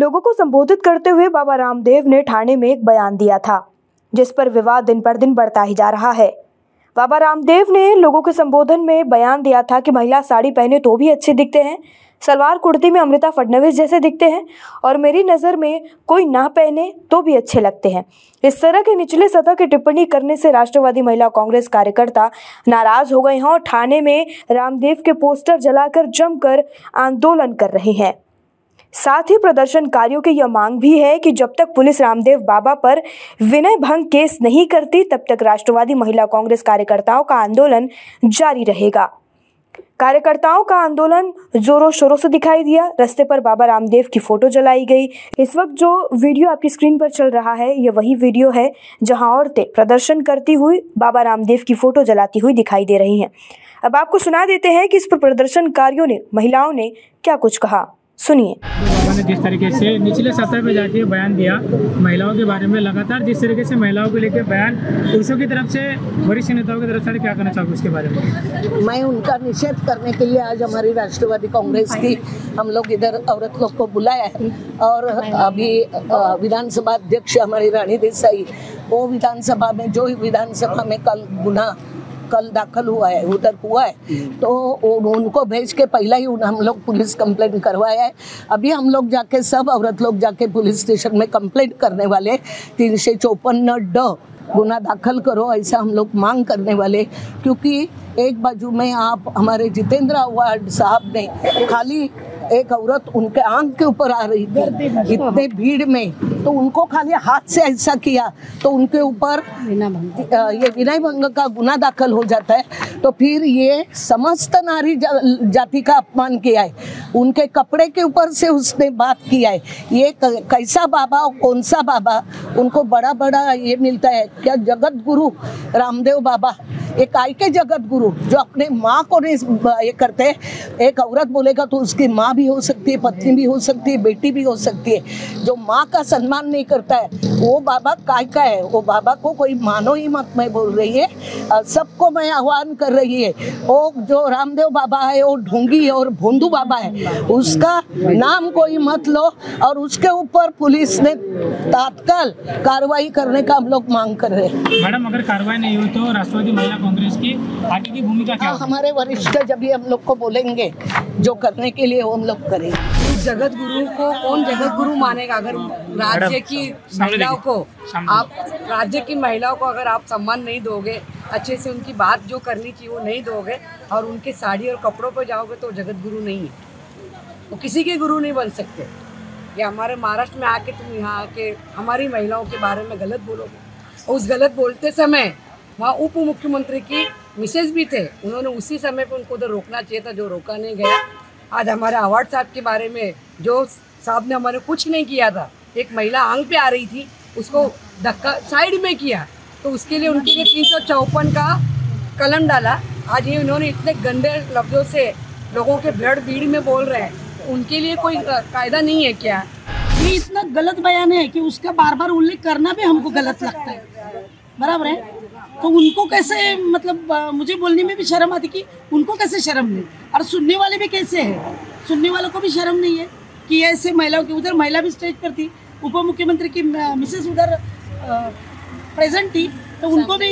लोगों को संबोधित करते हुए बाबा रामदेव ने ठाणे में एक बयान दिया था, जिस पर विवाद दिन पर दिन बढ़ता ही जा रहा है। बाबा रामदेव ने लोगों के संबोधन में बयान दिया था कि महिला साड़ी पहने तो भी अच्छे दिखते हैं, सलवार कुर्ती में अमृता फडणवीस जैसे दिखते हैं, और मेरी नज़र में कोई ना पहने तो भी अच्छे लगते हैं। इस तरह के निचले सतह की टिप्पणी करने से राष्ट्रवादी महिला कांग्रेस कार्यकर्ता नाराज़ हो गए हैं और थाने में रामदेव के पोस्टर जलाकर जमकर आंदोलन कर रहे हैं। साथ ही प्रदर्शनकारियों की यह मांग भी है कि जब तक पुलिस रामदेव बाबा पर विनय भंग केस नहीं करती, तब तक राष्ट्रवादी महिला कांग्रेस कार्यकर्ताओं का आंदोलन जारी रहेगा। कार्यकर्ताओं का आंदोलन जोरों शोरों से दिखाई दिया। रास्ते पर बाबा रामदेव की फ़ोटो जलाई गई। इस वक्त जो वीडियो आपकी स्क्रीन पर चल रहा है ये वही वीडियो है जहाँ औरतें प्रदर्शन करती हुई बाबा रामदेव की फ़ोटो जलाती हुई दिखाई दे रही हैं। अब आपको सुना देते हैं कि इस पर प्रदर्शनकारियों ने, महिलाओं ने क्या कुछ कहा। सुनिए। बाबा ने जिस तरीके से निचले सतह पे जाके बयान दिया महिलाओं के बारे में लगातार जिस तरीके से महिलाओं को लेकर बयान पुरुषों की तरफ़ से वरिष्ठ नेताओं की तरफ़ से क्या करना चाहोगे उसके बारे में? मैं उनका निषेध करने के लिए आज हमारी राष्ट्रवादी कांग्रेस की हम लोग इधर औरत लोग को बुलाया है। और अभी विधानसभा अध्यक्ष हमारी रानी देसाई वो विधानसभा में जो विधानसभा में कल गुना कल दाखिल हुआ है, उधर हुआ है। तो उनको भेज के पहला ही हम लोग पुलिस कंप्लेंट करवाया है। अभी हम लोग जाके, सब औरत लोग जाके पुलिस स्टेशन में कंप्लेंट करने वाले। तीन सौ चौपन ड गुना दाखिल करो, ऐसा हम लोग मांग करने वाले। क्योंकि एक बाजू में आप, हमारे जितेंद्र अवार्ड साहब ने खाली एक औरत उनके आँख के ऊपर आ रही थी इतने भीड़ में। तो उनको खाली हाथ से ऐसा किया तो उनके ऊपर ये विनय भंग का गुना दाखिल हो जाता है। तो फिर ये समस्त नारी जा- जाति का अपमान किया है। उनके कपड़े के ऊपर से उसने बात किया है। ये कैसा बाबा और कौन सा बाबा? उनको बड़ा बड़ा ये मिलता है। क्या जगत गुरु रामदेव बाबा? एक आई के जगत गुरु, जो अपने माँ को नहीं, ये करते, एक औरत बोलेगा तो उसकी माँ भी हो सकती है, पत्नी भी हो सकती है, बेटी भी हो सकती है। जो माँ का सम्मान नहीं करता है, वो बाबा काय का है? वो बाबा को कोई मानो ही मत, मैं बोल रही है। सबको मैं आह्वान कर रही है। वो जो रामदेव बाबा है, वो ढोंगी और भोंदू बाबा है, उसका नाम कोई मत लो और उसके ऊपर पुलिस ने तात्काल कार्रवाई करने का हम लोग मांग कर रहे हैं। मैडम, अगर कार्रवाई नहीं हुई तो राष्ट्रवादी महिला कांग्रेस की आगे की भूमिका क्या हाँ, हमारे वरिष्ठ जब भी हम लोग को बोलेंगे जो करने के लिए वो हम लोग करेंगे जगत गुरु को कौन जगत गुरु मानेगा? अगर राज्य की महिलाओं को आप राज्य की महिलाओं को अगर आप सम्मान नहीं दोगे अच्छे से उनकी बात जो करनी चाहिए वो नहीं दोगे और उनके साड़ी और कपड़ों पर जाओगे तो जगत गुरु नहीं है। वो किसी के गुरु नहीं बन सकते। या हमारे महाराष्ट्र में आके तुम यहाँ आके हमारी महिलाओं के बारे में गलत बोलोगे। और उस गलत बोलते समय वहाँ उप मुख्यमंत्री की मिसेज भी थे। उन्होंने उसी समय पर उनको उधर रोकना चाहिए था, जो रोका नहीं गया। आज हमारे अवार्ड साहब के बारे में जो साहब ने हमारे कुछ नहीं किया था, एक महिला आंग पे आ रही थी, उसको धक्का साइड में किया। तो उसके लिए उनके लिए तीन सौ चौपन का कलम डाला। आज ये उन्होंने इतने गंदे लफ्जों से लोगों के भीड़ भीड़ में बोल रहे हैं। उनके लिए कोई कायदा नहीं है क्या? ये इतना गलत बयान है कि उसका बार बार उल्लेख करना भी हमको गलत लगता है। बराबर है? तो उनको कैसे मतलब मुझे बोलने में भी शर्म आती कि उनको कैसे शर्म नहीं? और सुनने वाले भी कैसे हैं? सुनने वालों को भी शर्म नहीं है कि ऐसे महिलाओं की उधर महिला भी स्टेज पर थी उप मुख्यमंत्री की मिसेस उधर प्रेजेंट थी तो उनको भी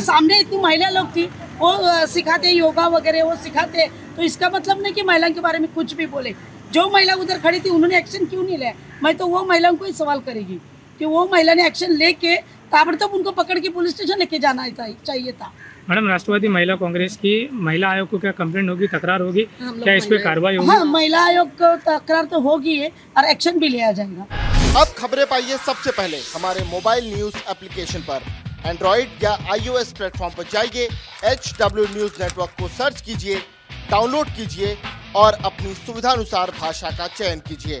सामने इतनी महिला लोग थी। वो सिखाते योगा वगैरह वो सिखाते तो इसका मतलब नहीं कि महिला के बारे में कुछ भी बोले। जो महिला उधर खड़ी थी उन्होंने एक्शन क्यों नहीं लिया? मैं तो वो महिलाओं को ही सवाल करेगी। कि वो महिला ने एक्शन लेके ताबड़तोड़ उनको पकड़ के पुलिस स्टेशन लेके जाना चाहिए चाहिए था। मैडम राष्ट्रवादी महिला कांग्रेस की महिला आयोग को क्या कंप्लेंट होगी तकरार होगी? क्या इस पे कार्रवाई होगी? हाँ महिला आयोग को तकरार तो होगी और एक्शन भी लिया जाएगा। अब खबरें पाइए सबसे पहले हमारे मोबाइल न्यूज़ एप्लीकेशन पर। एंड्रॉइड या आईओएस प्लेटफॉर्म पर जाइए एच डब्ल्यू न्यूज़ नेटवर्क को सर्च कीजिए डाउनलोड कीजिए और अपनी सुविधानुसार भाषा का चयन कीजिए।